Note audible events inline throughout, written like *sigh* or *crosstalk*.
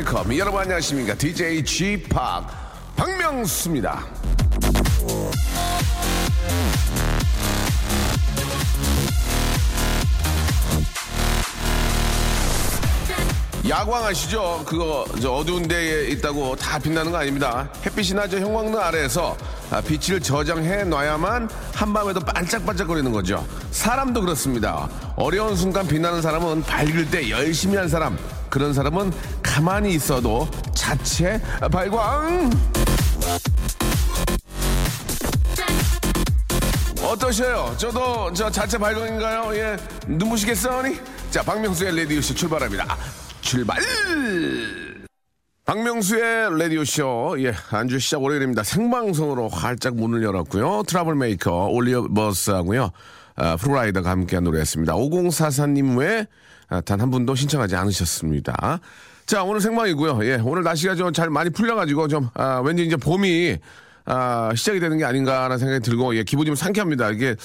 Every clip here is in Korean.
welcome. 여러분 안녕하십니까? DJ g p 박명수입니다. 야광 아시죠? 그거 저 어두운 데에 있다고 다 빛나는 거 아닙니다. 햇빛이나 저 형광등 아래에서 아, 빛을 저장해 놔야만 한밤에도 반짝반짝거리는 거죠. 사람도 그렇습니다. 어려운 순간 빛나는 사람은 밝을 때 열심히 한 사람. 그런 사람은 가만히 있어도 자체 발광. 어떠셔요? 저도 저 자체 발광인가요? 예. 눈부시겠어니? 자, 박명수의 라디오쇼 출발합니다. 출발! 박명수의 라디오쇼, 예, 한 주 시작 월요일입니다. 생방송으로 활짝 문을 열었고요. 트러블 메이커, 올리어 버스하고요. 아, 프로라이더가 함께한 노래였습니다. 5044님 외에 아, 단한 분도 신청하지 않으셨습니다. 자, 오늘 생방이고요. 예, 오늘 날씨가 좀 잘 많이 풀려가지고 좀, 아, 왠지 이제 봄이 아, 시작이 되는 게 아닌가라는 생각이 들고, 예, 기분이 좀 상쾌합니다. 이게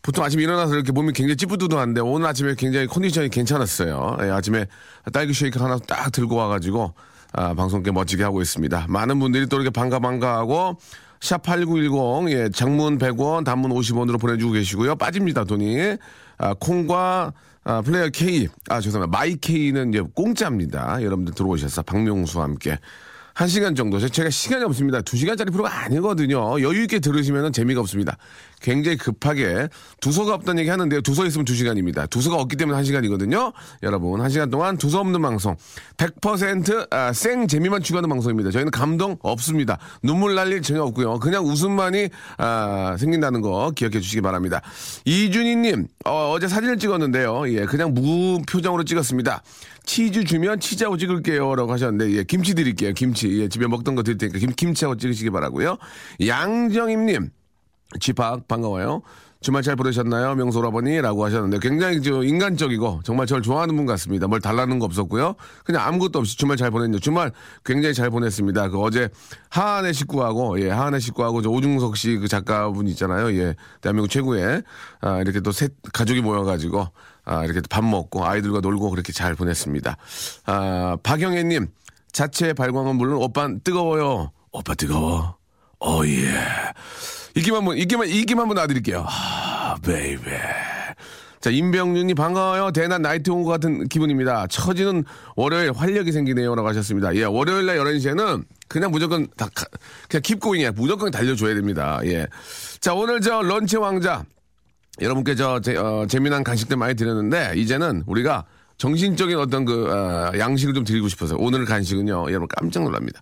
보통 아침에 일어나서 이렇게 몸이 굉장히 찌뿌두두한데, 오늘 아침에 굉장히 컨디션이 괜찮았어요. 예, 아침에 딸기 쉐이크 하나 딱 들고 와가지고, 아, 방송 꽤 멋지게 하고 있습니다. 많은 분들이 또 이렇게 반가 반가하고, 샵8910, 예, 장문 100원, 단문 50원으로 보내주고 계시고요. 빠집니다, 돈이. 아, 콩과, 아, 플레이어 K, 아, 죄송합니다. 마이 K는 이제 공짜입니다. 여러분들 들어오셔서 박명수와 함께. 한 시간 정도. 제가 시간이 없습니다. 두 시간짜리 프로가 아니거든요. 여유있게 들으시면 재미가 없습니다. 굉장히 급하게 두서가 없다는 얘기 하는데요. 두서 있으면 두 시간입니다. 두서가 없기 때문에 한 시간이거든요. 여러분, 한 시간 동안 두서 없는 방송. 100% 아, 생 재미만 추구하는 방송입니다. 저희는 감동 없습니다. 눈물 날 일 전혀 없고요. 그냥 웃음만이 아, 생긴다는 거 기억해 주시기 바랍니다. 이준희님, 어, 제 사진을 찍었는데요. 예, 그냥 무표정으로 찍었습니다. 치즈 주면 치즈하고 찍을게요. 라고 하셨는데, 예, 김치 드릴게요. 김치. 예, 집에 먹던 거 드릴 테니까 김, 김치하고 찍으시기 바라고요 양정임님, 지팍 반가워요. 주말 잘 보내셨나요? 명소라버니? 라고 하셨는데 굉장히 저 인간적이고 정말 저를 좋아하는 분 같습니다. 뭘 달라는 거 없었고요. 그냥 아무것도 없이 주말 잘 보냈는데 주말 굉장히 잘 보냈습니다. 그 어제 하하네 식구하고 예, 하하네 식구하고 저 오중석 씨 그 작가분 있잖아요. 예. 대한민국 최고의 아, 이렇게 또 세 가족이 모여 가지고 아, 이렇게 밥 먹고 아이들과 놀고 그렇게 잘 보냈습니다. 아, 박영애 님 자체 발광은 물론 오빠 뜨거워요. 오빠 뜨거워. 어 예. 이기만 한번, 이기만, 이기만 한번 놔드릴게요. 아, baby. 자, 임병윤이 반가워요. 대낮 나이트 온 것 같은 기분입니다. 처지는 월요일 활력이 생기네요. 라고 하셨습니다. 예, 월요일 날 11시에는 그냥 무조건 다, 가- 그냥 keep going이야. 무조건 달려줘야 됩니다. 예. 자, 오늘 저 런치 왕자. 여러분께 저, 재, 어, 재미난 간식들 많이 드렸는데, 이제는 우리가 정신적인 어떤 그, 어, 양식을 좀 드리고 싶어서 오늘 간식은요, 여러분 깜짝 놀랍니다.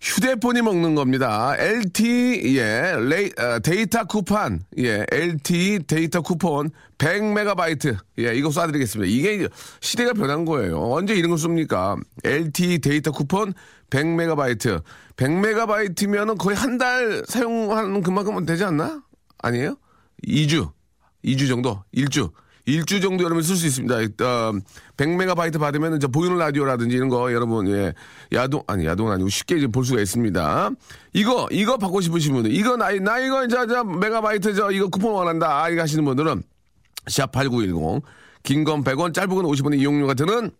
휴대폰이 먹는 겁니다. LTE, 예, 레이, 어, 데이터 쿠폰, 예, LTE 데이터 쿠폰 100메가바이트, 예, 이거 쏴드리겠습니다. 이게 시대가 변한 거예요. 언제 이런 걸 씁니까? LTE 데이터 쿠폰 100메가바이트. 100메가바이트면은 거의 한 달 사용하는 그만큼은 되지 않나? 아니에요? 2주, 2주 정도, 1주. 일주 정도 여러분 쓸 수 있습니다. 어, 100메가바이트 받으면 이제 보이는 라디오라든지 이런 거 여러분 예 야동 아니 야동은 아니고 쉽게 이제 볼 수가 있습니다. 이거 이거 받고 싶으신 분들 이거 나, 나 이거 이제 저 메가바이트 저 이거 쿠폰 원한다 아, 이거 하시는 분들은 샵 8910 긴 건 100원 짧은 건 50원의 이용료가 드는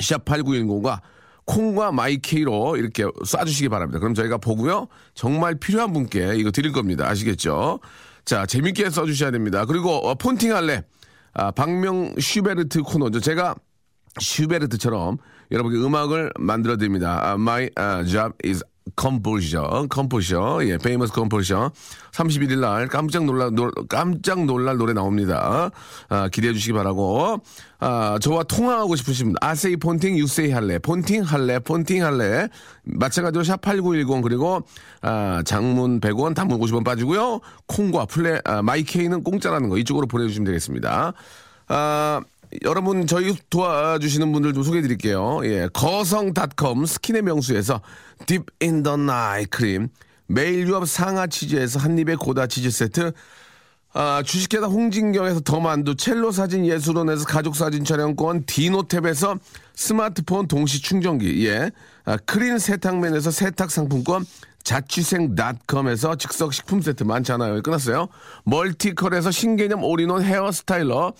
샵 8910과 콩과 my K로 이렇게 쏴주시기 바랍니다. 그럼 저희가 보고요. 정말 필요한 분께 이거 드릴 겁니다. 아시겠죠? 자, 재밌게 써주셔야 됩니다. 그리고 어, 폰팅 할래. 아, 박명 슈베르트 코너죠. 제가 슈베르트처럼 여러분께 음악을 만들어 드립니다. 아, my uh, job is composition, composition, 예, famous composition. 31일 날 깜짝 놀랄, 놀, 깜짝 놀랄 노래 나옵니다. 아, 기대해 주시기 바라고. 아, 저와 통화하고 싶으신 분, 아세이 폰팅, 유세이 할래, 폰팅 할래, 폰팅 할래. 마찬가지로 샵8910 그리고, 아, 장문 100원, 단문 50원 빠지고요. 콩과 플레, 아, 마이케이는 공짜라는 거 이쪽으로 보내주시면 되겠습니다. 아, 여러분 저희 도와주시는 분들 좀 소개해 드릴게요. 예, 거성닷컴 스킨의 명수에서 deep in the night 크림, 매일 유업 상하 치즈에서 한입의 고다 치즈 세트, 아, 주식회사 홍진경에서 더만두, 첼로 사진 예술원에서 가족 사진 촬영권, 디노탭에서 스마트폰 동시 충전기, 예. 아, 크린 세탁맨에서 세탁 상품권, 자취생닷컴에서 즉석 식품 세트 많잖아요. 끝났어요. 멀티컬에서 신개념 올인원 헤어 스타일러,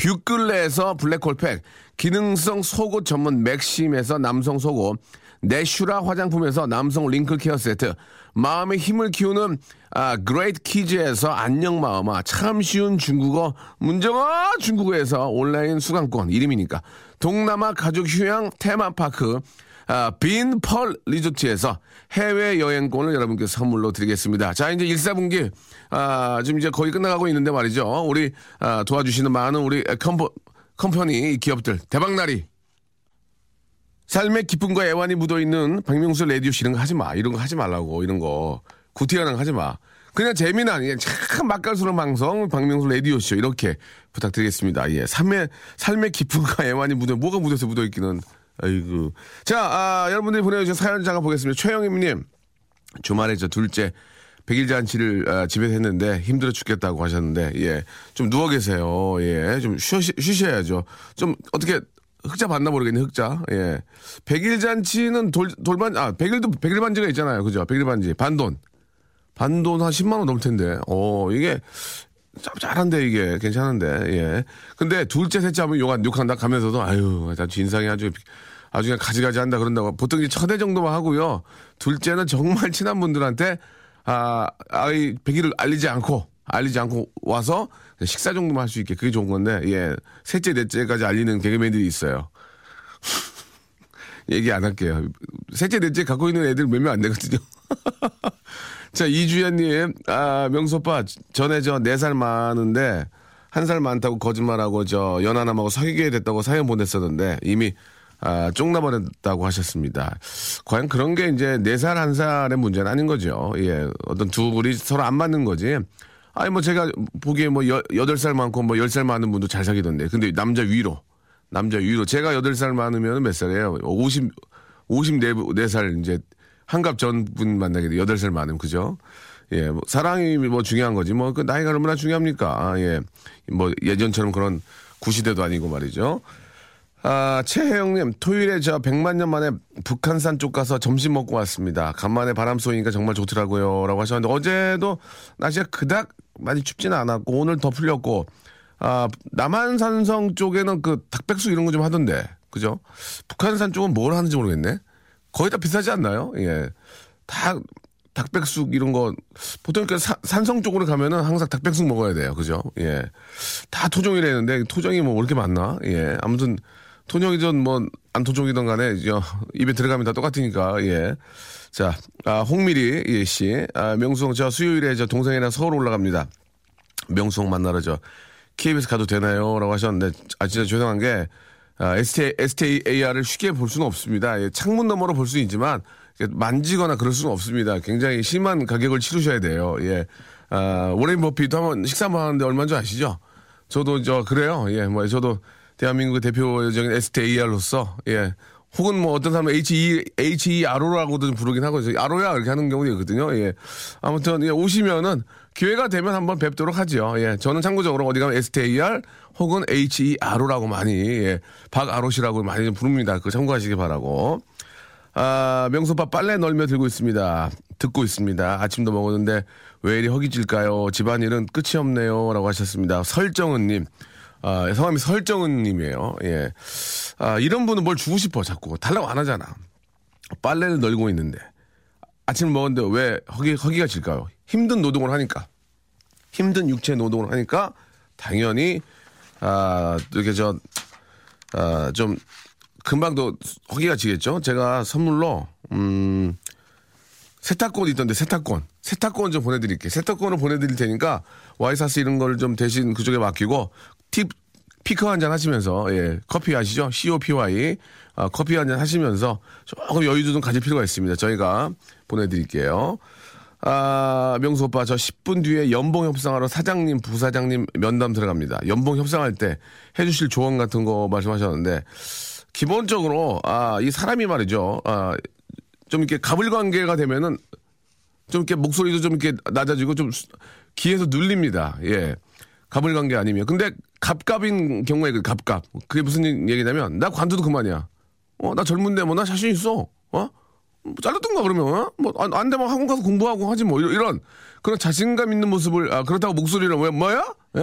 뷰클레에서 블랙홀팩, 기능성 속옷 전문 맥심에서 남성 속옷, 내슈라 화장품에서 남성 wrinkle care 세트, 마음의 힘을 키우는 아, 그레이트 키즈에서 안녕 마음아, 참 쉬운 중국어, 문정아 중국어에서 온라인 수강권, 이름이니까. 동남아 가족 휴양 테마파크, 아, 빈펄 리조트에서 해외여행권을 여러분께 선물로 드리겠습니다. 자, 이제 1, 4분기, 아, 지금 이제 거의 끝나가고 있는데 말이죠. 우리, 아, 도와주시는 많은 우리 com, company 기업들, 대박날이. 삶의 기쁨과 애환이 묻어있는 박명수 레디오 씨 이런 거 하지 마. 이런 거 하지 말라고, 이런 거. 구티아랑 하지 마. 그냥 재미난, 그냥 참 맛깔스러운 방송, 박명수 레디오 쇼. 이렇게 부탁드리겠습니다. 예. 삶의, 삶의 기쁨과 *laughs* 애환이 묻어, 뭐가 묻어서 묻어있기는. 아이고. 자, 아, 여러분들이 보내주신 사연 잠깐 보겠습니다. 최영임님, 주말에 저 둘째 백일 잔치를 아, 집에서 했는데 힘들어 죽겠다고 하셨는데, 예. 좀 누워 계세요. 예. 좀 쉬, 쉬셔야죠. 좀 어떻게 흑자 받나 모르겠네, 흑자. 예. 백일 잔치는 돌, 돌반, 아, 백일도, 백일 반지가 있잖아요. 그죠? 백일 반지. 반돈. 반돈 한 10만원 넘을 텐데. 어, 이게, 짭짤한데, 이게. 괜찮은데, 예. 근데 둘째, 셋째 하면 욕한, 욕한다 가면서도, 아유, 자, 진상이 아주, 아주 그냥 가지가지 한다 그런다고. 보통 이제 첫애 정도만 하고요. 둘째는 정말 친한 분들한테, 아, 아이, 백일을 알리지 않고, 알리지 않고 와서 식사 정도만 할 수 있게 그게 좋은 건데, 예. 셋째, 넷째까지 알리는 개그맨들이 있어요. *laughs* 얘기 안 할게요. 셋째, 넷째 갖고 있는 애들 몇 명 안 되거든요. *laughs* 자, 이주연님, 아, 명소빠, 전에 저 네 살 많은데, 한 살 많다고 거짓말하고 저 연하남하고 사귀게 됐다고 사연 보냈었는데, 이미, 아, 쪽나버렸다고 하셨습니다. 과연 그런 게 이제 네 살, 한 살의 문제는 아닌 거죠. 예. 어떤 두 분이 서로 안 맞는 거지. 아니, 뭐 제가 보기에 뭐 여, 여덟 살 많고 뭐열살 많은 분도 잘 사귀던데. 근데 남자 위로. 남자 위로. 제가 여덟 살 많으면 몇 살이에요? 50, 54살 이제 한갑 전분 만나게 돼. 여덟 살 많으면 그죠? 예, 뭐 사랑이 뭐 중요한 거지. 뭐 그 나이가 얼마나 중요합니까? 아, 예. 뭐 예전처럼 그런 구시대도 아니고 말이죠. 아, 최혜영님, 토요일에 저 100만 년 만에 북한산 쪽 가서 점심 먹고 왔습니다. 간만에 바람 쏘니까 정말 좋더라고요. 라고 하셨는데, 어제도 날씨가 그닥 많이 춥지는 않았고, 오늘 더 풀렸고, 아, 남한산성 쪽에는 그 닭백숙 이런 거 좀 하던데, 그죠? 북한산 쪽은 뭘 하는지 모르겠네? 거의 다 비싸지 않나요? 예. 다, 닭백숙 이런 거, 보통 그 사- 산성 쪽으로 가면은 항상 닭백숙 먹어야 돼요. 그죠? 예. 다 토종이라는데, 토종이 뭐, 왜 이렇게 많나? 예. 아무튼, 토종이든 뭐, 안 토종이든 간에, 저, 입에 들어가면 다 똑같으니까, 예. 자, 아, 홍미리, 예, 씨. 아, 명수형, 저 수요일에 저 동생이랑 서울 올라갑니다. 명수형 만나러 저, KBS 가도 되나요? 라고 하셨는데, 아, 진짜 죄송한 게, 아, ST, STAR을 쉽게 볼 수는 없습니다. 예, 창문 너머로 볼 수는 있지만, 만지거나 그럴 수는 없습니다. 굉장히 심한 가격을 치르셔야 돼요. 예. 아, 워렌 버핏도 한번 식사 한번 하는데 얼마인 줄 아시죠? 저도 저, 그래요. 예, 뭐, 저도 대한민국 대표적인 STAR로서, 예. 혹은 뭐 어떤 사람은 HE, HERO라고도 좀 부르긴 하거든요. 아로야 이렇게 하는 경우도 있거든요. 예. 아무튼, 예, 오시면은 기회가 되면 한번 뵙도록 하죠. 예. 저는 참고적으로 어디 가면 STAR 혹은 HERO라고 많이, 예. 박아로시라고 많이 좀 부릅니다. 그거 참고하시기 바라고. 아, 명소빠 빨래 널며 들고 있습니다. 듣고 있습니다. 아침도 먹었는데 왜 이리 허기질까요? 집안일은 끝이 없네요. 라고 하셨습니다. 설정은님. 아, 성함이 설정은님이에요. 예. 아, 이런 분은 뭘 주고 싶어, 자꾸. 달라고 안 하잖아. 빨래를 널고 있는데. 아침을 먹었는데 왜 허기, 허기가 질까요? 힘든 노동을 하니까. 힘든 육체 노동을 하니까 당연히, 아, 이렇게 저, 아, 좀 금방 또 허기가 지겠죠? 제가 선물로, 음, 세탁권 있던데 세탁권. 세탁권 좀 보내드릴게요. 세탁권을 보내드릴 테니까 와이사스 이런 걸 좀 대신 그쪽에 맡기고 팁 피커 한잔 하시면서 예 커피 아시죠? COPY 아, 커피 한 잔 하시면서 조금 여유도 좀 가질 필요가 있습니다. 저희가 보내드릴게요. 아 명수 오빠 저 10분 뒤에 연봉 협상하러 사장님 부사장님 면담 들어갑니다. 연봉 협상할 때 해주실 조언 같은 거 말씀하셨는데 기본적으로 아 이 사람이 말이죠. 아 좀 이렇게 가불 관계가 되면은 좀 이렇게 목소리도 좀 이렇게 낮아지고 좀 수- 귀에서 눌립니다. 예. 갑을 간 게 아니면. 근데 갑갑인 경우에 그 갑갑. 그게 무슨 얘기냐면 나 관두도 그만이야. 어, 나 젊은데 뭐 나 자신 있어. 어? 뭐 잘랐던가 그러면 어? 뭐안 안 되면 학원 가서 공부하고 하지 뭐 이런, 그런 자신감 있는 모습을 아 그렇다고 목소리를 왜 뭐야? 예?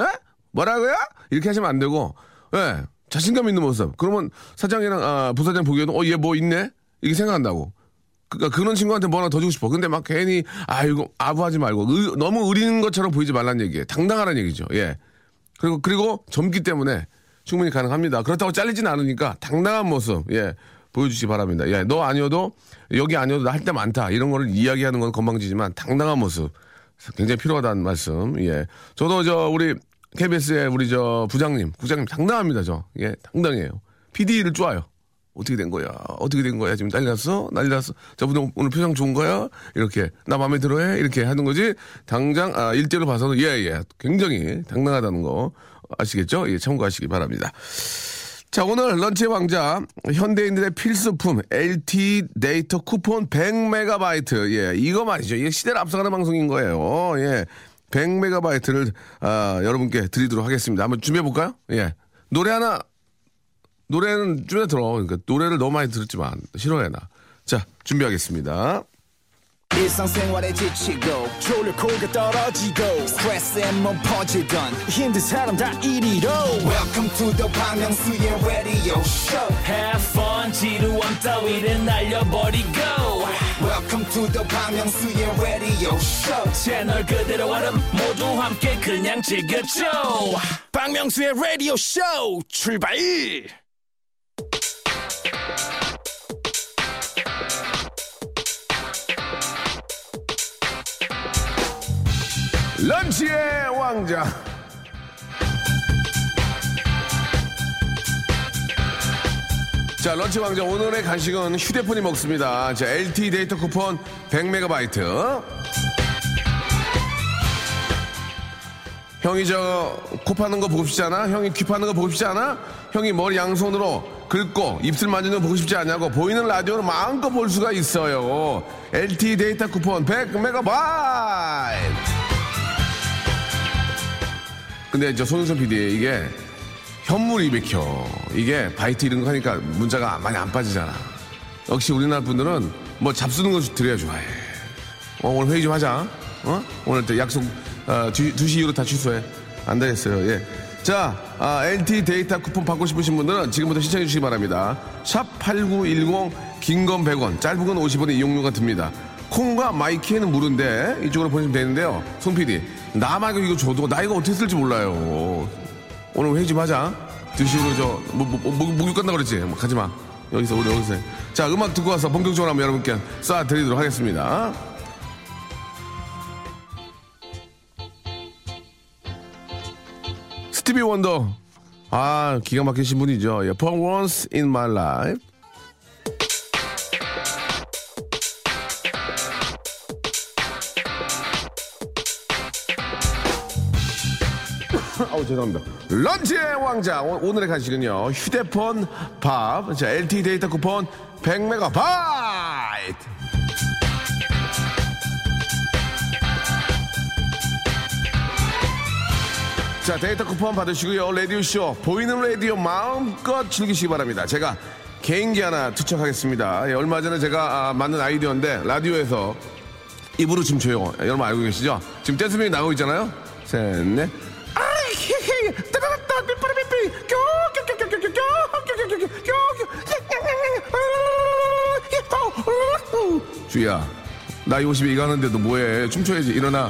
뭐라고요? 이렇게 하시면 안 되고 예 자신감 있는 모습 그러면 사장이랑 아, 부사장 보기에도 어 얘 뭐 있네 이렇게 생각한다고 그러니까 그런 친구한테 뭐 하나 더 주고 싶어 근데 막 괜히 아이고 아부하지 말고 의- 너무 의리는 것처럼 보이지 말란 얘기예요 당당하란 얘기죠 예 그리고 그리고 젊기 때문에 충분히 가능합니다. 그렇다고 잘리지는 않으니까 당당한 모습 예 보여주시기 바랍니다. 예, 너 아니어도 여기 아니어도 나 할 때 많다 이런 거를 이야기하는 건 건방지지만 당당한 모습 굉장히 필요하다는 말씀. 예, 저도 저 우리 KBS의 우리 저 부장님, 부장님 당당합니다. 저 예, 당당해요. PD를 좋아요. 어떻게 된 거야? 어떻게 된 거야? 지금 난리 났어? 난리 났어? 저분 오늘 표정 좋은 거야? 이렇게. 나 마음에 들어 해? 이렇게 하는 거지. 당장, 아, 일대로 봐서는 예, 예. 굉장히 당당하다는 거 아시겠죠? 예, 참고하시기 바랍니다. 자, 오늘 런치의 왕자, 현대인들의 필수품, LTE 데이터 쿠폰 100메가바이트. 예, 이거 말이죠. 이게 시대를 앞서가는 방송인 거예요. 예. 100메가바이트를, 아, 여러분께 드리도록 하겠습니다. 한번 준비해볼까요? 예. 노래 하나 노래는 좀 들어. 그러니까 노래를 너무 많이 들었지만 싫어해 나. 자 준비하겠습니다. 일상생활에 지치고, 졸려 코가 떨어지고, 스트레스에 몸 퍼지던, 힘든 사람 다 이리로. welcome to the Bang Myung-soo's radio show Have fun 지루함 따위를 날려버리고 welcome to the Bang Myung-soo's radio show 채널 그대로 얼음 모두 함께 그냥 즐겨줘 박명수의 라디오 쇼 출발 런치의 왕자. 자, 런치 왕자 오늘의 간식은 휴대폰이 먹습니다. 자, LTE 데이터 쿠폰 100메가바이트. 형이 저 코 파는 거 보고 싶지 않아? 형이 귀 파는 거 보고 싶지 않아? 형이 머리 양손으로 긁고 입술 만지는 거 보고 싶지 않냐고 보이는 라디오로 마음껏 볼 수가 있어요. LTE 데이터 쿠폰 100메가바이트. 근데 저 손은선 PD 이게 현물이 맥혀. 이게 바이트 이런 거 하니까 문자가 많이 안 빠지잖아. 역시 우리나라 분들은 뭐 잡수는 거 드려야 좋아해. 어, 오늘 회의 좀 하자. 어? 오늘 또 약속 어, 2, 시 이후로 다 취소해. 안 되겠어요. 예. 자, 아, LTE 데이터 쿠폰 받고 싶으신 분들은 지금부터 신청해 주시기 바랍니다. 샵 8910, 긴건 100원, 짧은 건 50원의 이용료가 듭니다. 콩과 마이키에는 무료인데 이쪽으로 보내시면 되는데요. 송 PD, 나만 이거 줘도 나 이거 어떻게 쓸지 몰라요. 오늘 회의 좀 하자. 2시로 저, 뭐, 뭐, 뭐, 목욕 간다 그랬지? 뭐, 가지 마. 여기서, 우리 여기서. 해. 자, 음악 듣고 와서 본격적으로 한번 여러분께 쏴 드리도록 하겠습니다. 스티비 원더. 아, 기가 막히신 분이죠. 예, For once in my life. *laughs* 아우 죄송합니다. 런치의 왕자 오, 늘의 간식은요 휴대폰 밥, 자 LTE 데이터 쿠폰 100메가바이트. 자 데이터 쿠폰 받으시고요 라디오 쇼 보이는 라디오 마음껏 즐기시기 바랍니다. 제가 개인기 하나 투척하겠습니다. 예, 얼마 전에 제가 아, 만든 아이디어인데 라디오에서 입으로 춤춰요. 여러분 알고 계시죠? 지금 댄스명이 나오고 있잖아요. 셋, 넷. 히히, 따다다다, 삐빠리삐삐, 껴, 껴, 껴, 껴, 껴, 껴, 껴, 껴, 껴, 껴, 껴, 껴, 껴. 주희야, 나이 50에 이거 하는데도 뭐해? 춤춰야지. 일어나.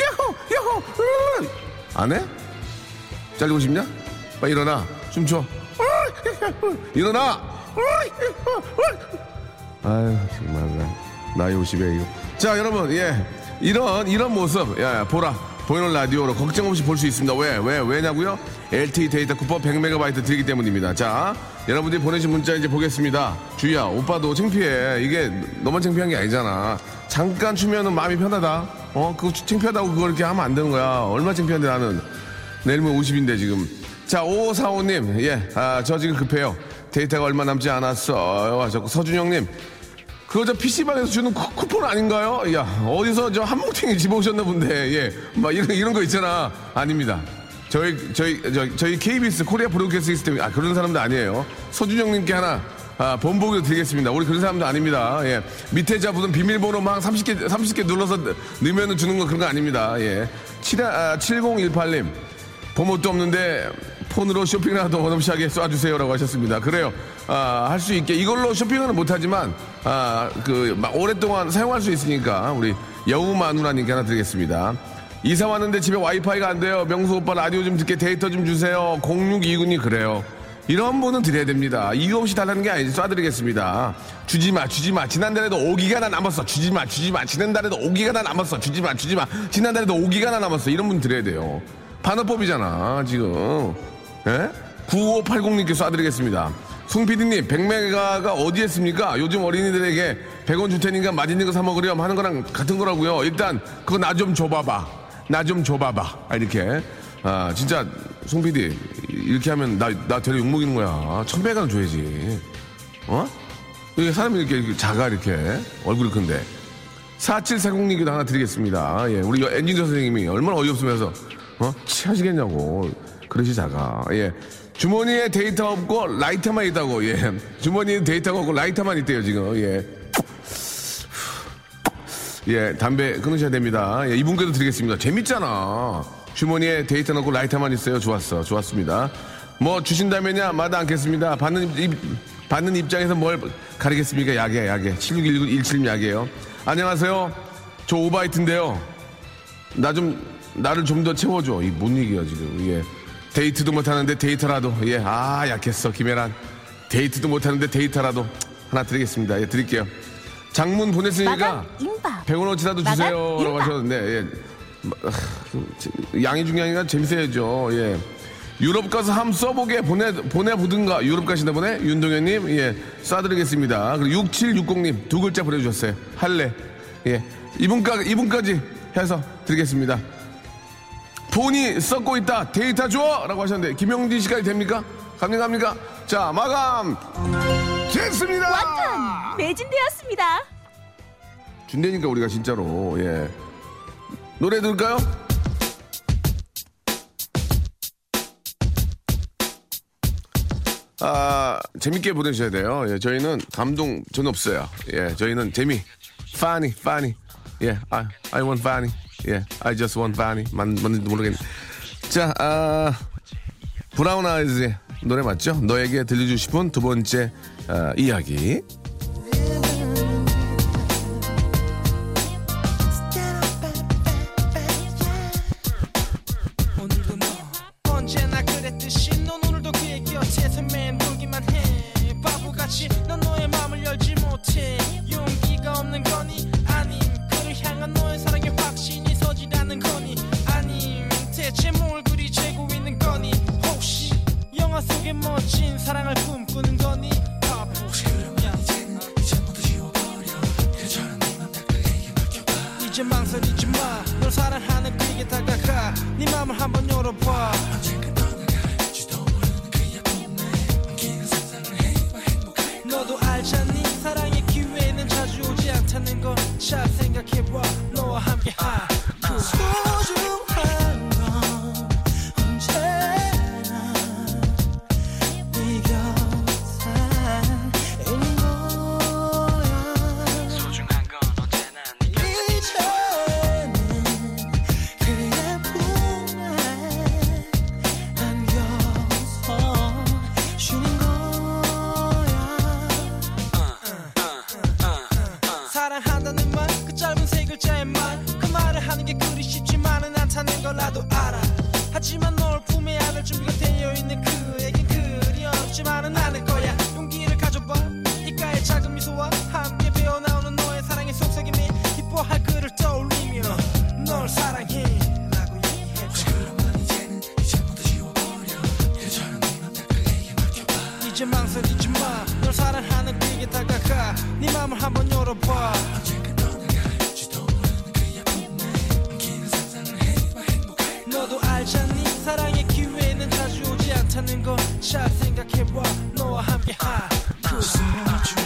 야호, 야호, 안 해? 잘리고 싶냐? 빨리 일어나. 춤춰. 일어나! 아유, 정말. 나이 50에 이거. 자, 여러분, 예. 이런, 이런 모습, 야, 보라. 보이는 라디오로 걱정 없이 볼 수 있습니다. 왜, 왜, 왜냐고요? LTE 데이터 쿠폰 100메가바이트 드리기 때문입니다. 자, 여러분들이 보내신 문자 이제 보겠습니다. 주희야, 오빠도 창피해. 이게 너만 창피한 게 아니잖아. 잠깐 추면은 마음이 편하다. 어, 그거 창피하다고 그걸 이렇게 하면 안 되는 거야. 얼마 창피한데 나는. 내일면 50인데 지금. 자, 5545님, 예, 아, 저 지금 급해요. 데이터가 얼마 남지 않았어. 요 서준영님, 그거 저 PC방에서 주는 쿠, 쿠폰 아닌가요? 야, 어디서 저 한뭉탱이 집어오셨나 본데, 예. 막 이런, 이런 거 있잖아. 아닙니다. 저희, 저희, 저, 저희 KBS Korea Broadcast System, 아, 그런 사람도 아니에요. 서준영님께 하나, 아, 본보기 드리겠습니다. 우리 그런 사람도 아닙니다. 예. 밑에 자 무슨 비밀번호 막 30개, 30개 눌러서 넣으면 주는 거 그런 거 아닙니다. 예. 7, 아, 7018님. 봄옷도 없는데 폰으로 쇼핑이라도 원없이하게 쏴주세요라고 하셨습니다. 그래요. 아, 할 수 있게 이걸로 쇼핑은 못하지만 아, 그막 오랫동안 사용할 수 있으니까 우리 여우 마누라님께 하나 드리겠습니다. 이사 왔는데 집에 와이파이가 안 돼요. 명수 오빠 라디오 좀 듣게 데이터 좀 주세요. 0629님 그래요. 이런 분은 드려야 됩니다. 이유 없이 달라는 게 아니지 쏴드리겠습니다. 주지 마, 주지 마. 지난달에도 5기가 나 남았어. 주지 마, 주지 마. 지난달에도 5기가 나 남았어. 주지 마, 주지 마. 지난달에도 5기가 나 남았어. 이런 분 드려야 돼요. 반어법이잖아, 지금. 예? 9580님께 쏴드리겠습니다. 송 PD님, 100메가가 어디에 있습니까? 요즘 어린이들에게 100원 줄 테니까 맛있는 거 사 먹으렴 하는 거랑 같은 거라고요. 일단, 그거 나 좀 줘봐봐. 나 좀 줘봐봐. 아, 이렇게. 아, 진짜, 송 PD, 이렇게 하면 나, 나 되려 욕먹이는 거야. 1000메가는 줘야지. 어? 이게 사람이 이렇게, 이렇게 작아, 이렇게. 얼굴이 큰데. 4740님께도 하나 드리겠습니다. 예, 우리 엔지니어 선생님이 얼마나 어이없으면서, 어? 취하시겠냐고. 그릇이 작아. 예. 주머니에 데이터 없고 라이터만 있다고, 예. 주머니에 데이터가 없고 라이터만 있대요, 지금, 예. 예, 담배 끊으셔야 됩니다. 예, 이분께도 드리겠습니다. 재밌잖아. 주머니에 데이터 넣고 라이터만 있어요. 좋았어. 좋았습니다. 뭐 주신다면야 마다 않겠습니다. 받는 입, 받는 입장에서 뭘 가리겠습니까? 약에, 약에. 761917 약이에요. 안녕하세요. 저 오바이트인데요. 나 좀, 나를 좀 더 채워줘. 이 뭔 얘기야, 지금. 예. 데이트도 못하는데 데이터라도. 예. 아, 약했어. 김혜란. 데이트도 못하는데 데이터라도 하나 드리겠습니다. 예, 드릴게요. 장문 보냈으니까 마감 임박. 100원어치라도 마감 주세요 라고 임박. 하셨는데 예. 마- 아, 양이 중요하니까 재밌어야죠. 예. 유럽 가서 함 써보게 보내 보내보든가 유럽 가신다 보네 윤동현님 예 쏴드리겠습니다. 그리고 6760님 두 글자 보내주셨어요. 할래 예 이분까지 이분까지 해서 드리겠습니다. 폰이 썩고 있다 데이터 줘 라고 하셨는데 김영진 씨까지 됩니까? 가능합니까? 자 마감 됐습니다. 완판 매진되었습니다. 준대니까 우리가 진짜로 예 노래 들을까요? 아 재밌게 보내셔야 돼요. 예, 저희는 감동 전 없어요. 예, 저희는 재미, funny, funny. 예, I, I want funny. 예, I just want funny. 만 맞는지 모르겠네. 자, 아 브라운 아이즈의 노래 맞죠? 너에게 들려주고 싶은 두 번째 아, 이야기. 널 사랑하는 그에게 다가가. 네 맘을 한번 열어봐. 너도 알잖니 사랑의 기회는 자주 오지 않다는 걸잘 망설이지 마. 널 사랑하는 그에게 다가가. 네 맘을 한번 열어봐. 너도 알잖니 사랑의 기회는 자주 오지 않다는 걸잘 생각해봐 너와 함께 하그 소중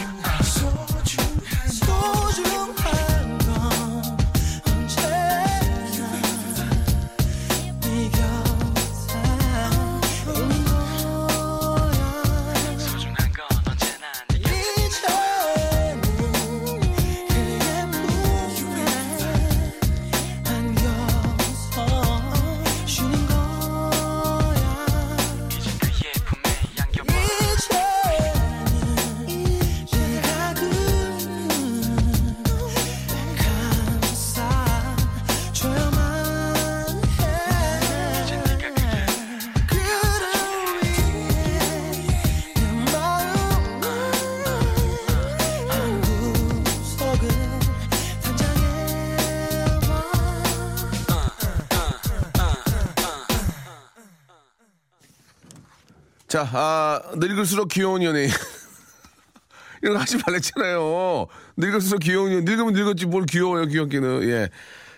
자, 아, 늙을수록 귀여운 연예인. *laughs* 이런 거 하지 말랬잖아요. 늙을수록 귀여운 연예인. 늙으면 늙었지 뭘 귀여워요, 귀엽기는. 예.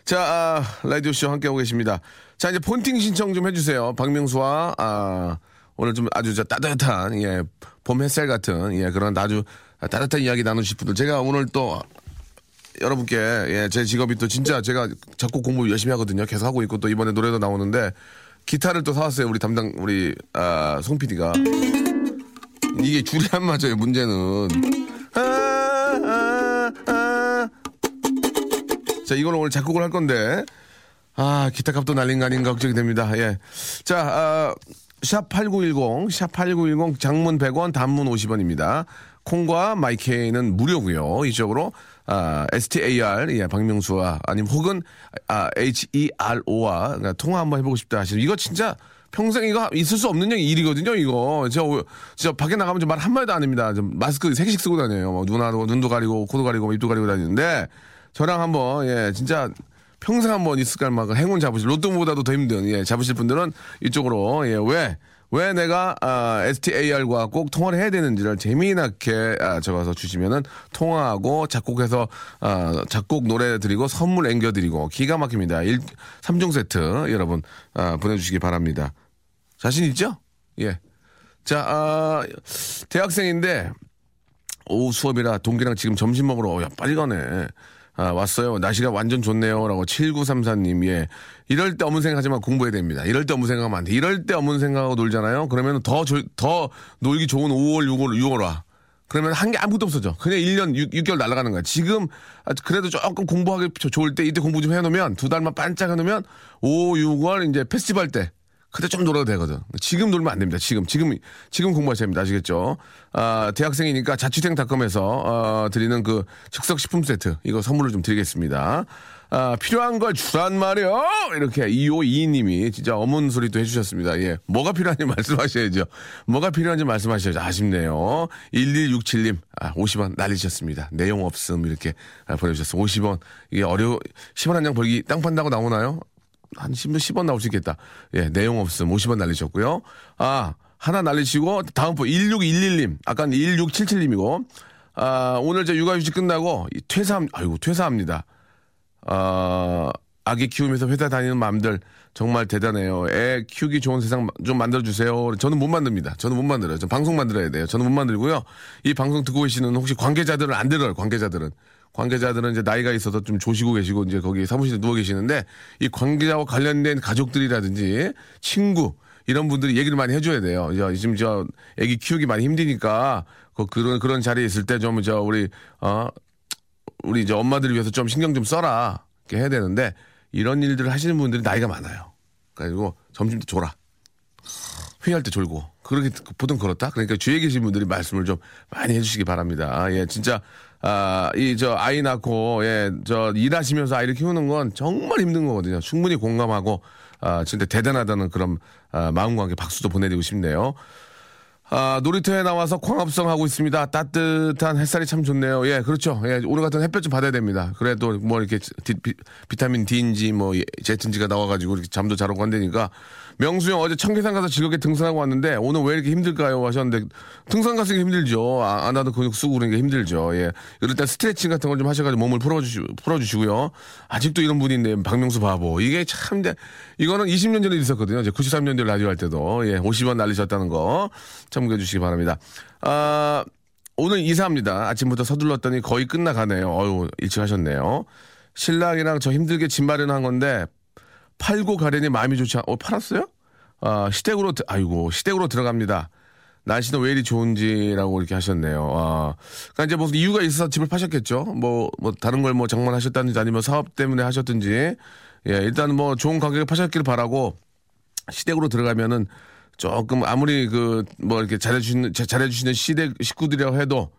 자, 아, 라디오쇼 함께하고 계십니다. 자, 이제 폰팅 신청 좀 해주세요. 박명수와, 아, 오늘 좀 아주 저 따뜻한, 예, 봄 햇살 같은, 예, 그런 아주 따뜻한 이야기 나누실 분들. 제가 오늘 또 여러분께 예, 제 직업이 또 진짜 제가 작곡 공부 열심히 하거든요. 계속 하고 있고 또 이번에 노래도 나오는데 기타를 또 사왔어요. 우리 담당 우리 아, 송 PD가 이게 줄이 안 맞아요. 문제는 아, 아, 아. 자 이걸 오늘 작곡을 할 건데 아 기타 값도 날린 거 아닌가 걱정이 됩니다. 예. 자 아, 샵8910 샵8910 장문 100원 단문 50원입니다. 콩과 마이케이는 무료고요. 이쪽으로 아, STAR 예, 박명수와 아니면 혹은 아, HERO와 그러니까 통화 한번 해보고 싶다 하시는 이거 진짜 평생 이거 있을 수 없는 일이거든요. 이거 저, 저 밖에 나가면 좀말 한마디도 안 합니다. 좀 마스크 세 개씩 쓰고 다녀요. 뭐 눈하고 눈도 가리고 코도 가리고 입도 가리고 다니는데 저랑 한번 예 진짜 평생 한번 있을까 막 행운 잡으실 로또보다도 더 힘든 예 잡으실 분들은 이쪽으로 예 왜 왜 내가 아, STAR과 꼭 통화를 해야 되는지를 재미나게 아, 적어서 주시면은 통화하고 작곡해서 아, 작곡 노래 드리고 선물 앵겨 드리고 기가 막힙니다. 1, 3종 세트 여러분 아, 보내주시기 바랍니다. 자신 있죠? 예. 자, 아, 대학생인데 오후 수업이라 동기랑 지금 점심 먹으러 어, 야 빨리 가네. 아, 왔어요. 날씨가 완전 좋네요. 라고 7934님, 예. 이럴 때 어문 생각하지만 공부해야 됩니다. 이럴 때 어문 생각하면 안 돼. 이럴 때 어문 생각하고 놀잖아요. 그러면 더, 조- 더 놀기 좋은 5월, 6월, 6월 와. 그러면 한 게 아무것도 없어져. 그냥 1년, 6, 6개월 날아가는 거야. 지금, 아, 그래도 조금 공부하기 조- 좋을 때 이때 공부 좀 해놓으면, 두 달만 반짝 해놓으면, 5, 6월 이제 페스티벌 때, 그때 좀 놀아도 되거든. 지금 놀면 안 됩니다. 지금, 지금, 지금 공부하셔야 됩니다. 아시겠죠? 아, 대학생이니까 자취생닷컴에서, 어, 드리는 그 즉석 식품 세트, 이거 선물을 좀 드리겠습니다. 아, 필요한 걸 주란 말이요! 이렇게 2522님이 진짜 어문 소리 또 해주셨습니다. 예. 뭐가 필요한지 *laughs* 말씀하셔야죠. 뭐가 필요한지 말씀하셔야죠. 아쉽네요. 1167님, 아, 50원 날리셨습니다. 내용 없음, 이렇게 아, 보내주셨어요. 50원. 이게 어려워, 10원 한 장 벌기 땅 판다고 나오나요? 한 10원, 10 원 나올 수 있겠다. 예, 내용 없음 50원 날리셨고요. 아, 하나 날리시고, 다음 분 1611님. 아까 1677님이고, 아, 오늘 저 육아휴직 끝나고 이 퇴사, 아이고, 퇴사합니다. 아, 아기 키우면서 회사 다니는 맘들 정말 대단해요. 애 키우기 좋은 세상 좀 만들어주세요. 저는 못 만듭니다. 저는 못 만들어요. 전 방송 만들어야 돼요. 저는 못 만들고요. 이 방송 듣고 계시는 혹시 관계자들은 안 들어요. 관계자들은. 관계자들은 이제 나이가 있어서 좀 조시고 계시고 이제 거기 사무실에 누워 계시는데 이 관계자와 관련된 가족들이라든지 친구 이런 분들이 얘기를 많이 해줘야 돼요. 저, 지금 저 애기 키우기 많이 힘드니까 그 그런 그런 자리에 있을 때 좀 저 우리 어 우리 이제 엄마들을 위해서 좀 신경 좀 써라. 이렇게 해야 되는데 이런 일들을 하시는 분들이 나이가 많아요. 그래가지고 점심 때 졸아. 회의할 때 졸고. 그렇게 보통 그렇다? 그러니까 주위에 계신 분들이 말씀을 좀 많이 해주시기 바랍니다. 예, 진짜, 아, 이, 저, 아이 낳고, 예, 저, 일하시면서 아이를 키우는 건 정말 힘든 거거든요. 충분히 공감하고, 아, 진짜 대단하다는 그런, 아, 마음과 함께 박수도 보내드리고 싶네요. 아, 놀이터에 나와서 광합성 하고 있습니다. 따뜻한 햇살이 참 좋네요. 예, 그렇죠. 예, 오늘 같은 햇볕 좀 받아야 됩니다. 그래도 뭐 이렇게 디, 비, 타민 D인지 뭐 예, 제트인지가 나와가지고 이렇게 잠도 잘 오고 한다니까. 명수 형 어제 청계산 가서 즐겁게 등산하고 왔는데 오늘 왜 이렇게 힘들까요? 하셨는데 등산 가서 힘들죠. 아, 안 하도 근육 쓰고 그러니까 힘들죠. 예. 이럴 때 스트레칭 같은 걸 좀 하셔가지고 몸을 풀어주시, 풀어주시고요. 아직도 이런 분이 있네. 박명수 바보. 이게 참, 이거는 20년 전에 있었거든요. 이제 93년도 라디오 할 때도. 예. 50원 날리셨다는 거 참고해 주시기 바랍니다. 아, 오늘 이사합니다. 아침부터 서둘렀더니 거의 끝나가네요. 어유 일찍 하셨네요. 신랑이랑 저 힘들게 집 마련한 건데 팔고 가려니 마음이 좋지 않, 어, 팔았어요? 아, 시댁으로, 드- 아이고, 시댁으로 들어갑니다. 날씨는 왜 이리 좋은지라고 이렇게 하셨네요. 아, 그러니까 이제 무슨 이유가 있어서 집을 파셨겠죠? 뭐, 뭐, 다른 걸 뭐 장만하셨다든지 아니면 사업 때문에 하셨든지. 예, 일단 뭐 좋은 가격에 파셨길 바라고 시댁으로 들어가면은 조금 아무리 그 뭐 이렇게 잘해주시는, 자- 잘해주시는 시댁 식구들이라고 해도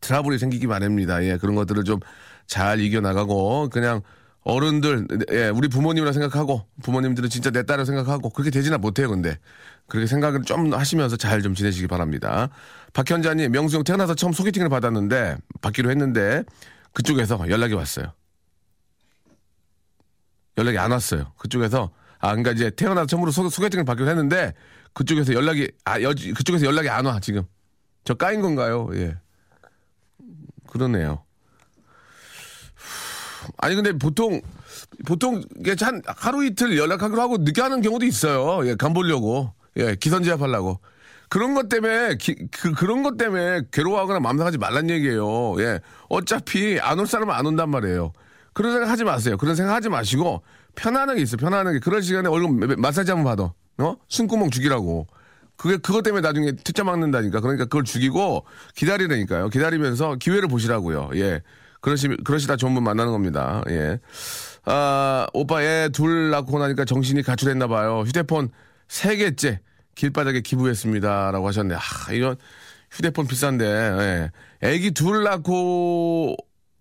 트러블이 생기기 마련입니다. 예, 그런 것들을 좀 잘 이겨나가고 그냥 어른들, 예, 우리 부모님이라 생각하고 부모님들은 진짜 내 딸을 생각하고 그렇게 되지나 못해요. 근데 그렇게 생각을 좀 하시면서 잘 좀 지내시기 바랍니다. 박현자님, 명수 형 태어나서 처음 소개팅을 받았는데 받기로 했는데 그쪽에서 연락이 왔어요. 연락이 안 왔어요. 그쪽에서 아, 그러니까 이제 태어나서 처음으로 소, 소개팅을 받기로 했는데 그쪽에서 연락이 아 여, 그쪽에서 연락이 안 와 지금 저 까인 건가요? 예 그러네요. 아니 근데 보통 보통 한 하루 이틀 연락하기로 하고 늦게 하는 경우도 있어요. 예, 간 보려고 예 기선제압 하려고 그런 것 때문에 기- 그 그런 것 때문에 괴로워하거나 마음 상하지 말란 얘기예요. 예 어차피 안 올 사람은 안 온단 말이에요. 그런 생각 하지 마세요. 그런 생각 하지 마시고 편안하게 있어. 편안하게 그럴 시간에 얼굴 마- 마사지 한번 받아. 어 숨구멍 죽이라고. 그게 그것 때문에 나중에 퇴짜 막는다니까. 그러니까 그걸 죽이고 기다리라니까요. 기다리면서 기회를 보시라고요. 예. 그러시 그러시다 좋은 분 만나는 겁니다. 예. 아, 오빠 애 둘 낳고 나니까 정신이 가출했나 봐요. 휴대폰 세 개째 길바닥에 기부했습니다 라고 하셨네. 아, 이건 휴대폰 비싼데. 예. 애기 둘 낳고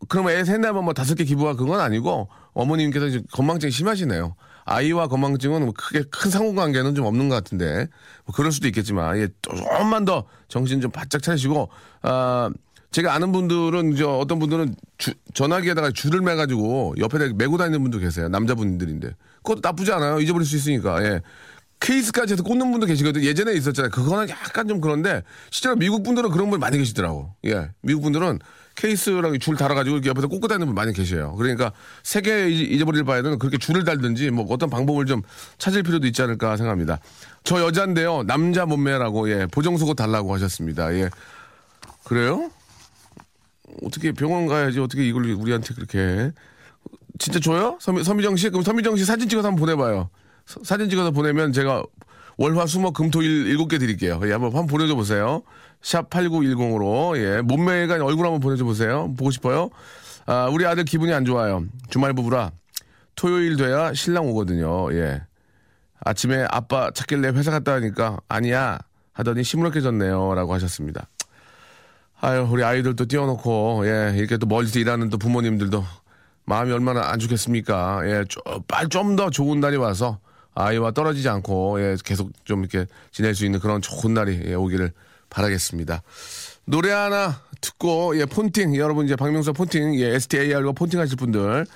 그러면 애셋 낳으면 뭐 다섯 개 기부가 그건 아니고 어머님께서 지금 건망증이 심하시네요. 아이와 건망증은 뭐 크게 큰 상호관계는 좀 없는 것 같은데 뭐 그럴 수도 있겠지만 예, 조금만 더 정신 좀 바짝 차리시고 아 제가 아는 분들은 이제 어떤 분들은 주- 전화기에다가 줄을 매가지고 옆에다 메고 다니는 분도 계세요 남자분들인데 그것도 나쁘지 않아요 잊어버릴 수 있으니까 예. 케이스까지 해서 꽂는 분도 계시거든. 예전에 있었잖아요. 그거는 약간 좀 그런데 실제로 미국 분들은 그런 분 많이 계시더라고. 예. 미국 분들은 케이스랑 줄 달아가지고 옆에서 꽂고 다니는 분 많이 계셔요. 그러니까 세개 잊어버릴 바에는 그렇게 줄을 달든지 뭐 어떤 방법을 좀 찾을 필요도 있지 않을까 생각합니다. 저 여자인데요. 남자 몸매라고 예. 보정속옷 달라고 하셨습니다. 예. 그래요? 어떻게 병원 가야지 어떻게 이걸 우리한테 그렇게 진짜 줘요? 서미, 서미정 씨? 그럼 서미정 씨 사진 찍어서 한번 보내봐요. 서- 사진 찍어서 보내면 제가 월화 수목 금토일 일곱 개 드릴게요. 예, 한번, 한번 보내줘 보세요. 샵 8910으로, 예, 몸매가 얼굴 한번 보내줘 보세요. 보고 싶어요. 아, 우리 아들 기분이 안 좋아요. 주말 부부라 토요일 돼야 신랑 오거든요. 예. 아침에 아빠 찾길래 회사 갔다 하니까 아니야 하더니 시무룩해졌네요. 라고 하셨습니다. 아유, 우리 아이들도 띄워놓고, 예, 이렇게 또 멀리서 일하는 또 부모님들도 마음이 얼마나 안 좋겠습니까? 예, 빨리 좀더 좋은 날이 와서 아이와 떨어지지 않고, 예, 계속 좀 이렇게 지낼 수 있는 그런 좋은 날이 예, 오기를 바라겠습니다. 노래 하나 듣고, 예, 폰팅, 여러분 이제 박명수 폰팅, 예, STAR과 폰팅 하실 분들,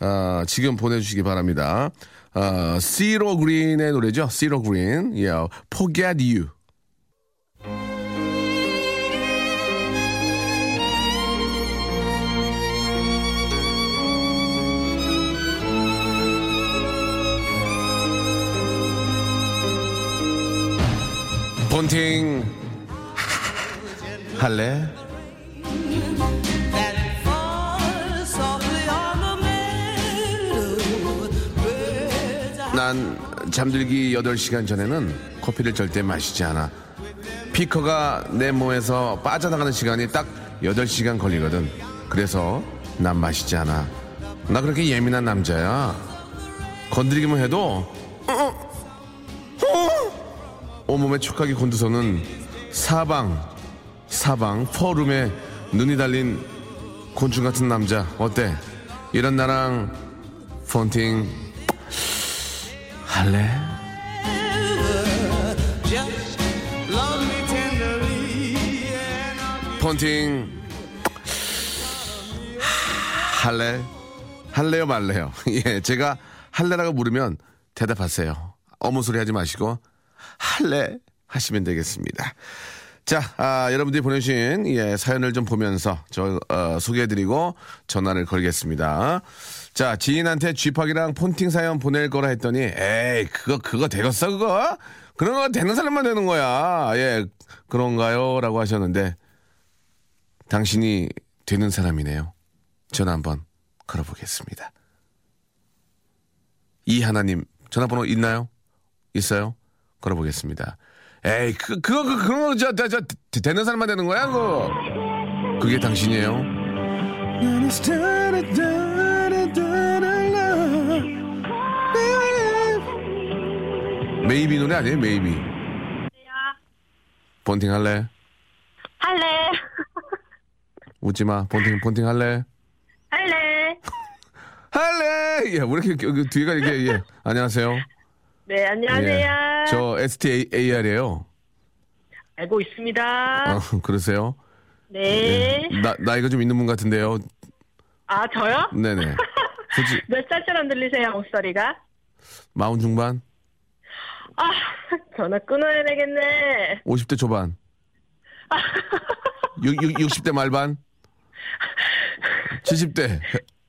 아, 지금 보내주시기 바랍니다. 아, 시로 그린의 노래죠. 시로 그린, 예, Forget You. 폰팅 할래? 난 잠들기 8시간 전에는 커피를 절대 마시지 않아. 피커가 내 몸에서 빠져나가는 시간이 딱 8시간 걸리거든. 그래서 난 마시지 않아. 나 그렇게 예민한 남자야. 건드리기만 해도 온몸에 촉하게 곤두서는 사방, 사방, 포rum에 눈이 달린 곤충 같은 남자. 어때? 이런 나랑 폰팅 할래? 폰팅 할래? 할래요 말래요? *laughs* 예, 제가 할래라고 물으면 대답하세요. 어머 소리 하지 마시고 할래 하시면 되겠습니다. 자, 아, 여러분들이 보내주신 예, 사연을 좀 보면서 저 어, 소개해드리고 전화를 걸겠습니다. 자, 지인한테 쥐팍이랑 폰팅 사연 보낼 거라 했더니 에이 그거 그거 되겠어 그거? 그런 거 되는 사람만 되는 거야. 예, 그런가요?라고 하셨는데 당신이 되는 사람이네요. 전화 한번 걸어보겠습니다. 이 하나님 전화번호 있나요? 있어요? 걸어보겠습니다. 에이, 그, 그거, 그, 그런 거, 저, 저, 저, 되- 되는 사람만 되는 거야, 그거. 그게 당신이에요. Maybe 노래 아니에요, Maybe. 본팅 할래? 할래. 웃지 마. 본팅, 본팅 할래? 할래. *laughs* 할래! 예, 왜 이렇게, 그 뒤가 이렇게, 예. 안녕하세요. 네, 안녕하세요. 예. 저 STAR이에요. 알고 있습니다. 어, 그러세요? 네. 나, 나이가 좀 있는 분 같은데요. 아, 저요? 네네. 솔직히, *laughs* 몇 살처럼 들리세요, 목소리가? 마흔 중반? 아, 전화 끊어야 되겠네. 50대 초반. *laughs* 6, 60대 말반. 70대.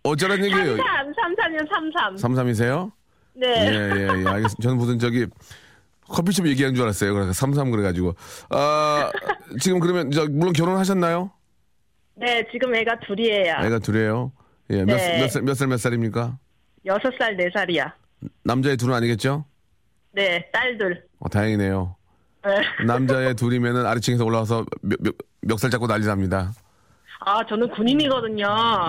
어쩌란 얘기예요? 33, 33이요, 33. 33이세요? 네. 예, 예, 예. 알겠습니다. 저는 무슨 저기 커피숍 얘기하는 줄 알았어요. 그래서 33 그래가지고. 아, 지금 그러면, 저, 물론 결혼하셨나요? 네, 지금 애가 둘이에요. 애가 둘이에요. 예, 몇, 네. 몇 살, 몇 살, 몇 살입니까? 여섯 살, 네 살이야. 남자의 둘은 아니겠죠? 네, 딸들. 어, 다행이네요. 네. 남자의 *laughs* 둘이면은 아래층에서 올라와서 멱, 멱, 멱살 잡고 난리 납니다. 아, 저는 군인이거든요.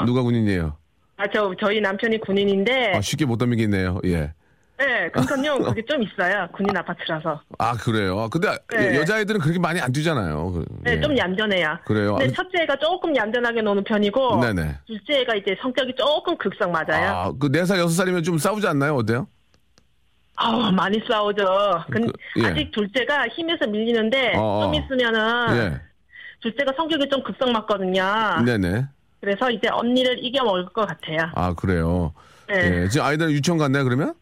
누가 군인이에요? 아, 저, 저희 남편이 군인인데. 아, 쉽게 못 덤비겠네요. 예. 네, 그러니까요. *laughs* 그게 좀 있어요. 군인 아파트라서. 아, 그래요. 근데 네. 여자애들은 그렇게 많이 안 뛰잖아요. 그, 네, 예. 좀 얌전해요. 그래요? 근데 아, 첫째가 조금 얌전하게 노는 편이고. 네네. 둘째가 이제 성격이 조금 극성 맞아요. 아, 그 4 살, 6 살이면 좀 싸우지 않나요? 어때요? 아우, 많이 싸우죠. 근 그, 예. 아직 둘째가 힘에서 밀리는데, 어, 어. 좀 있으면은, 예. 둘째가 성격이 좀 극성 맞거든요. 네네. 그래서 이제 언니를 이겨 먹을 것 같아요. 아, 그래요. 네. 예. 지금 아이들은 유치원 갔나요, 그러면?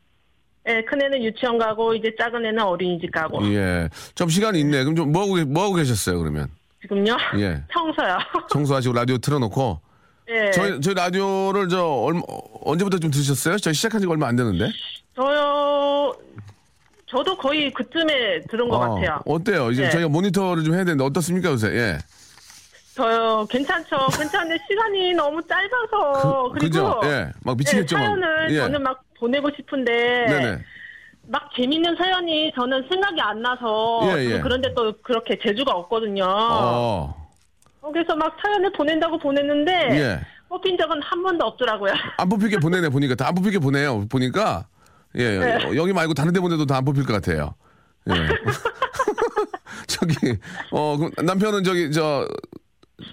네, 큰애는 유치원 가고, 이제 작은 애는 어린이집 가고. 예. 좀 시간이 있네. 그럼 좀 뭐하고, 계- 뭐하고 계셨어요, 그러면? 지금요? 예. *laughs* 청소요. 청소하시고 라디오 틀어놓고. 네. 저희, 저희 라디오를 저, 얼마, 언제부터 좀 들으셨어요? 저희 시작한 지가 얼마 안 됐는데? 저요, 저도 거의 그쯤에 들은 것 어, 같아요. 어때요? 이제 네. 저희가 모니터를 좀 해야 되는데 어떻습니까, 요새? 예. 저요, 괜찮죠. 괜찮은데 시간이 너무 짧아서. 그, 리고 그죠? 예. 막 미치겠죠. 막. 사연을 예. 저는 막 보내고 싶은데. 네네. 막 재밌는 사연이 저는 생각이 안 나서. 예, 예. 그런데 또 그렇게 재주가 없거든요. 어. 어, 그래서 막 사연을 보낸다고 보냈는데. 예. 뽑힌 적은 한 번도 없더라고요. 안 뽑히게 보내네, 보니까. 다 안 뽑히게 보내요. 보니까. 예. 네. 어, 여기 말고 다른 데 보내도 다 안 뽑힐 것 같아요. 예. *laughs* *laughs* 저기, 어, 남편은 저기, 저,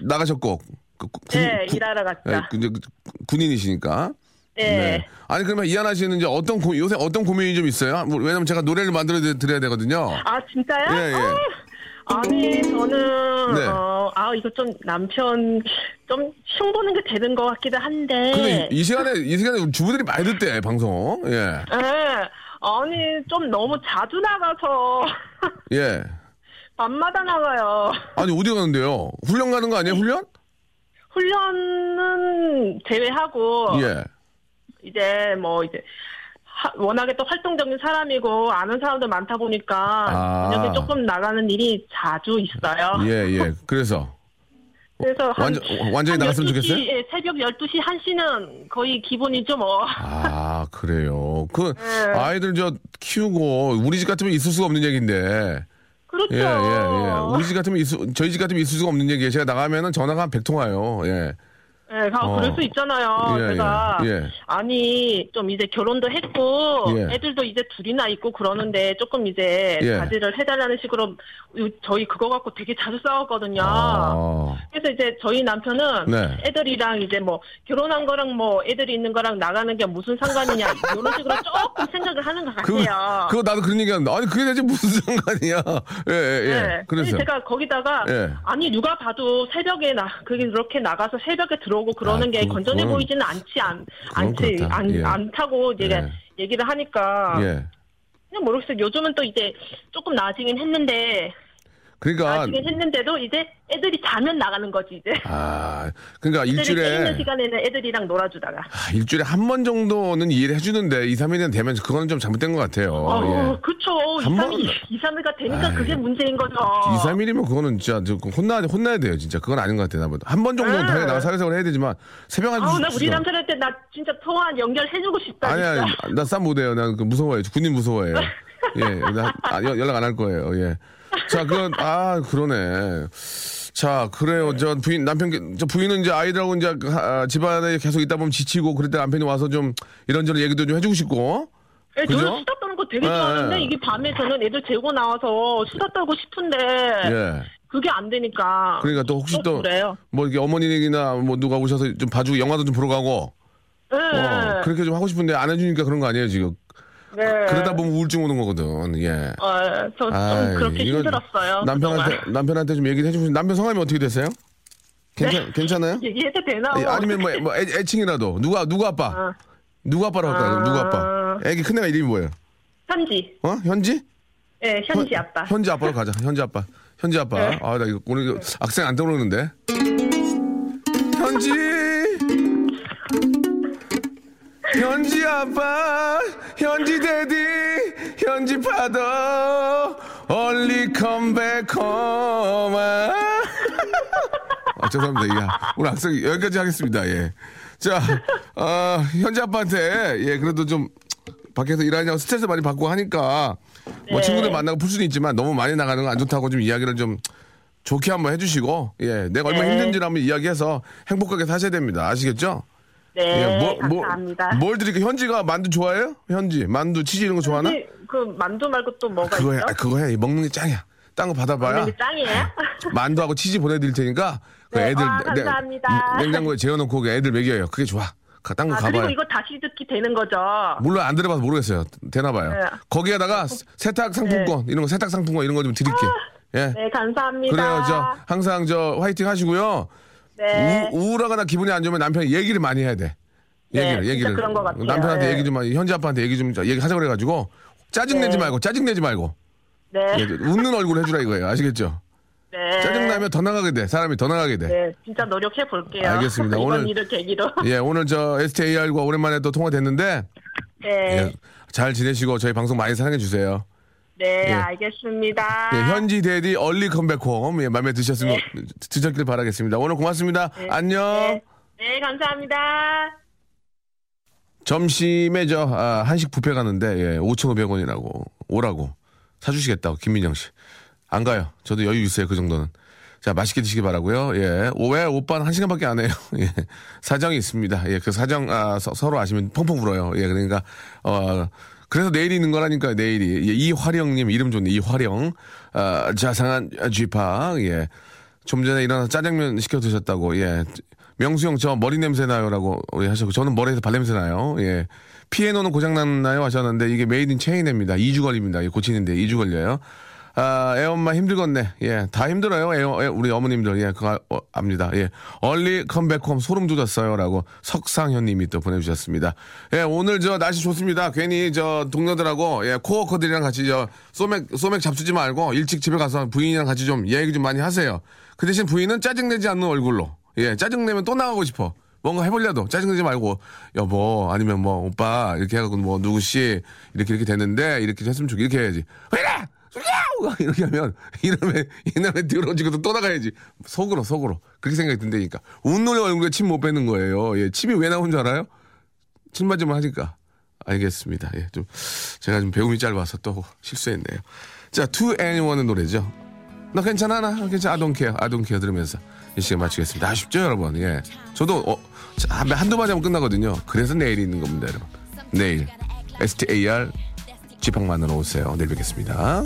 나가셨고. 그, 구- 군- 네, 구- 일하러 갔죠. 예, 그, 저, 군인이시니까. 네. 아니, 그러면 이하나 씨는 이제 어떤, 고, 요새 어떤 고민이 좀 있어요? 뭐, 왜냐면 제가 노래를 만들어 드려야 되거든요. 아, 진짜요? 예, 예. 아, 아니, 저는, 네. 어, 아, 이거 좀 남편 좀 흉보는 게 되는 것 같기도 한데. 근데 이, 이 시간에, 이 시간에 주부들이 많이 듣대, 방송. 예. 예. 아니, 좀 너무 자주 나가서 예. *laughs* 밤마다 나가요. *laughs* 아니, 어디 가는데요? 훈련 가는 거 아니에요, 훈련? 훈련은 제외하고, 예. 이제 뭐, 이제, 하- 워낙에 또 활동적인 사람이고, 아는 사람도 많다 보니까, 아. 저녁에 조금 나가는 일이 자주 있어요. 예, 예. *laughs* 그래서. 그래서 한, 완전, 완전히 한 나갔으면 12시, 좋겠어요? 예, 새벽 12시, 1시는 거의 기본이죠, 뭐. 아, 그래요. 그, 네. 아이들 저 키우고, 우리 집 같으면 있을 수가 없는 얘기인데. 그렇죠. 예, 예, 예. 우리 집 같으면 있을, 저희 집 같으면 있을 수가 없는 얘기예요. 제가 나가면은 전화가 한 100통 와요. 예. 예, 가- 어. 그럴 수 있잖아요. 예, 제가 예, 예. 아니 좀 이제 결혼도 했고 예. 애들도 이제 둘이나 있고 그러는데 조금 이제 예. 자제를 해달라는 식으로 요- 저희 그거 갖고 되게 자주 싸웠거든요. 아. 그래서 이제 저희 남편은 네. 애들이랑 이제 뭐 결혼한 거랑 뭐 애들이 있는 거랑 나가는 게 무슨 상관이냐 이런 식으로 조금 생각을 하는 것 그거, 같아요. 그거 나도 그런 얘기 하는데. 아니, 그게 대체 무슨 상관이야. 예, 예, 예. 네. 그래서. 제가 거기다가 예. 아니 누가 봐도 새벽에 나 그게 이렇게 나가서 새벽에 들어 오고 그러는 아, 게 그- 건전해 그건- 보이지는 않지 않 않지 그렇다. 안, 예. 않다고 이제 예. 얘기를 하니까 예. 그냥 모르겠어요. 요즘은 또 이제 조금 나아지긴 했는데 그러니까. 나아지긴 했는데도 이제 애들이 자면 나가는 거지 이제. 아, 그러니까 깨 있는 일주일에. 시간에는 애들이랑 놀아주다가. 아, 일주일에 한 번 정도는 이해를 해주는데 2, 3일은 되면 그거는 좀 잘못된 것 같아요. 어, 예. 그쵸. 2, 한 3일, 번- 2, 3일가 되니까 아이, 그게 문제인 거죠. 2, 3일이면 그거는 진짜 저 혼나, 혼나야 돼요, 진짜. 그건 아닌 것 같아요, 나보다. 한 번 정도는 네. 당연히 나가 사회생활 해야 되지만, 새벽 한 아우, 나 시- 우리 남편한테 나 진짜 통화 연결해주고 싶다. 아니, 아니, 진짜. 나쌈 못해요. 난그 무서워요. 군인 무서워해요. *laughs* 예, 나 아, 연- 연락 안 할 거예요, 예. 자, 그건, 아, 그러네. 자, 그래요. 저 부인, 남편, 저 부인은 이제 아이들하고 이제 아, 집안에 계속 있다 보면 지치고, 그럴 때 남편이 와서 좀 이런저런 얘기도 좀 해주고 싶고, 네, 그죠? 저는 수다 떠는 거 되게 예, 좋아하는데 예. 이게 밤에 저는 애들 재고 나와서 수다 떨고 싶은데 예. 그게 안 되니까. 그러니까 또 혹시 또, 그래요. 뭐 이렇게 어머니나 뭐 누가 오셔서 좀 봐주고 영화도 좀 보러 가고, 네. 어, 그렇게 좀 하고 싶은데 안 해주니까 그런 거 아니에요, 지금. 네. 그러다 보면 우울증 오는 거거든, 예. 어, 저좀 아이, 그렇게 힘들었어요. 남편한테, 그동안. 남편한테 좀 얘기를 해주시면, 남편 성함이 어떻게 되세요? 괜찮, 괜찮아요? 얘기해도 되나? 예, 아니면 뭐, 뭐 애, 애칭이라도 누가 누구 아빠 어, 누구 아빠라고 할까요? 아. 누구 아빠? 애기 큰애가 이름이 뭐예요? 편지. 어 현지? 네, 현지 아빠. 현 지 아빠로 가자. 현지 아빠. 현지 아빠. 네. 아, 나 이거 오늘 이거 악생 안 떠오르는데. 현지 아빠, 현지 데디, 현지 파더, early come back home. 아, 죄송합니다. 예. 오늘 악생 여기까지 하겠습니다. 예. 자, 어, 현지 아빠한테, 예, 그래도 좀 밖에서 일하냐고 스트레스 많이 받고 하니까 뭐 네. 친구들 만나고 풀 수는 있지만 너무 많이 나가는 건 안 좋다고 좀 이야기를 좀 좋게 한번 해주시고 예 내가 얼마나 네. 힘든지를 한번 이야기해서 행복하게 사셔야 됩니다 아시겠죠? 네, 예, 뭐, 뭐, 감사합니다. 뭘 드릴게요? 현지가 만두 좋아해요? 현지 만두 치즈 이런 거 좋아하나? 혹시 그 만두 말고 또 뭐가 그거 해, 있죠? 아, 그거 해 먹는 게 짱이야 딴 거 받아봐야 먹는 게 짱이에요? 만두하고 치즈 보내드릴 테니까 *laughs* 그 네, 애들 아, 내- 감사합니다. 냉장고에 재워놓고 그 애들 먹여요 그게 좋아 딴거 아, 가봐요 그리고 이거 다시 듣기 되는 거죠? 물론 안 들어봐서 모르겠어요. 되나봐요. 네. 거기에다가 세탁 상품권 이런 거 세탁 상품권 이런 거 좀 드릴게. 예. 네, 감사합니다. 그래요. 저 항상 저 화이팅 하시고요. 네. 우, 우울하거나 기분이 안 좋으면 남편이 얘기를 많이 해야 돼. 네, 얘기를 진짜 얘기를 그런 것 같아요. 남편한테 네. 얘기 좀 현지 아빠한테 얘기 좀 얘기하자 그래가지고 짜증 내지 네. 말고 짜증 내지 말고 네. 예, 웃는 얼굴 해주라 이거예요. 아시겠죠? 네. 짜증 나면 더 나가게 돼. 사람이 더 나가게 돼. 네, 진짜 노력해 볼게요. 알겠습니다. *laughs* 오늘- 일을 계기로. 예, 오늘 저 STAR과 오랜만에 또 통화됐는데 네. 예, 잘 지내시고 저희 방송 많이 사랑해 주세요. 네, 예. 알겠습니다. 예, 현지 대디 얼리 컴백홈 예, 마음에 드셨으면 드셨길 바라겠습니다. 오늘 고맙습니다. 안녕. 네. 네, 감사합니다. 점심에 저 아, 한식 뷔페 가는데 예, 5,500원이라고 오라고 사주시겠다고 김민정 씨. 안 가요. 저도 여유 있어요 그 정도는. 자 맛있게 드시기 바라고요. 예, 오- 왜 오빠는 한 시간밖에 안 해요. *laughs* 예, 사정이 있습니다. 예, 그 사정 아, 서, 로 아시면 펑펑 울어요. 예, 그러니까 어. 그래서 내일이 있는 거라니까 내일이 예, 이화령님 이름 좋네 이화령 아, 자상한 쥐파 예. 좀 전에 일어나서 짜장면 시켜 드셨다고, 예. 명수 형, 저 머리 냄새 나요라고 하셨고, 저는 머리에서 발 냄새 나요, 예. 피아노는 고장 났나요? 하셨는데, 이게 made in China입니다. 2주 걸립니다. 고치는데 2주 걸려요. 아, 애엄마 힘들겠네. 예, 다 힘들어요. 애, 애- 우리 어머님들. 예, 그거 아- 어, 압니다. 예. early come back home 소름 돋았어요. 라고 석상현 님이 또 보내주셨습니다. 예, 오늘 저 날씨 좋습니다. 괜히 저 동료들하고, 예, coworker들이랑 같이 저 소맥, 소맥 잡수지 말고 일찍 집에 가서 부인이랑 같이 좀 얘기 좀 많이 하세요. 그 대신 부인은 짜증 내지 않는 얼굴로. 예, 짜증 내면 또 나가고 싶어. 뭔가 해보려도 짜증내지 말고 여보 아니면 뭐 오빠 이렇게 해갖고 뭐 누구 씨 이렇게 이렇게 됐는데 이렇게 했으면 좋겠 이렇게 해야지 왜 이래 소리야 이렇게 하면 이놈의 이놈의 들어지고도 또 나가야지. 속으로 속으로. 그렇게 생각이 든다니까. 웃는 얼굴에 침 못 빼는 거예요. 예 침이 왜 나온 줄 알아요? 침 맞으면 하니까. 알겠습니다. 예 좀 제가 좀 배움이 짧아서 또 실수했네요. 자 To Anyone의 노래죠. 나 괜찮아? 나 괜찮아. Don't care. 들으면서 이 시간 마치겠습니다. 아쉽죠 여러분? 예. 저도 어, 한두 마디 하면 끝나거든요. 그래서 내일이 있는 겁니다 여러분. 내일. STAR 지팡만으로 오세요. 내일 뵙겠습니다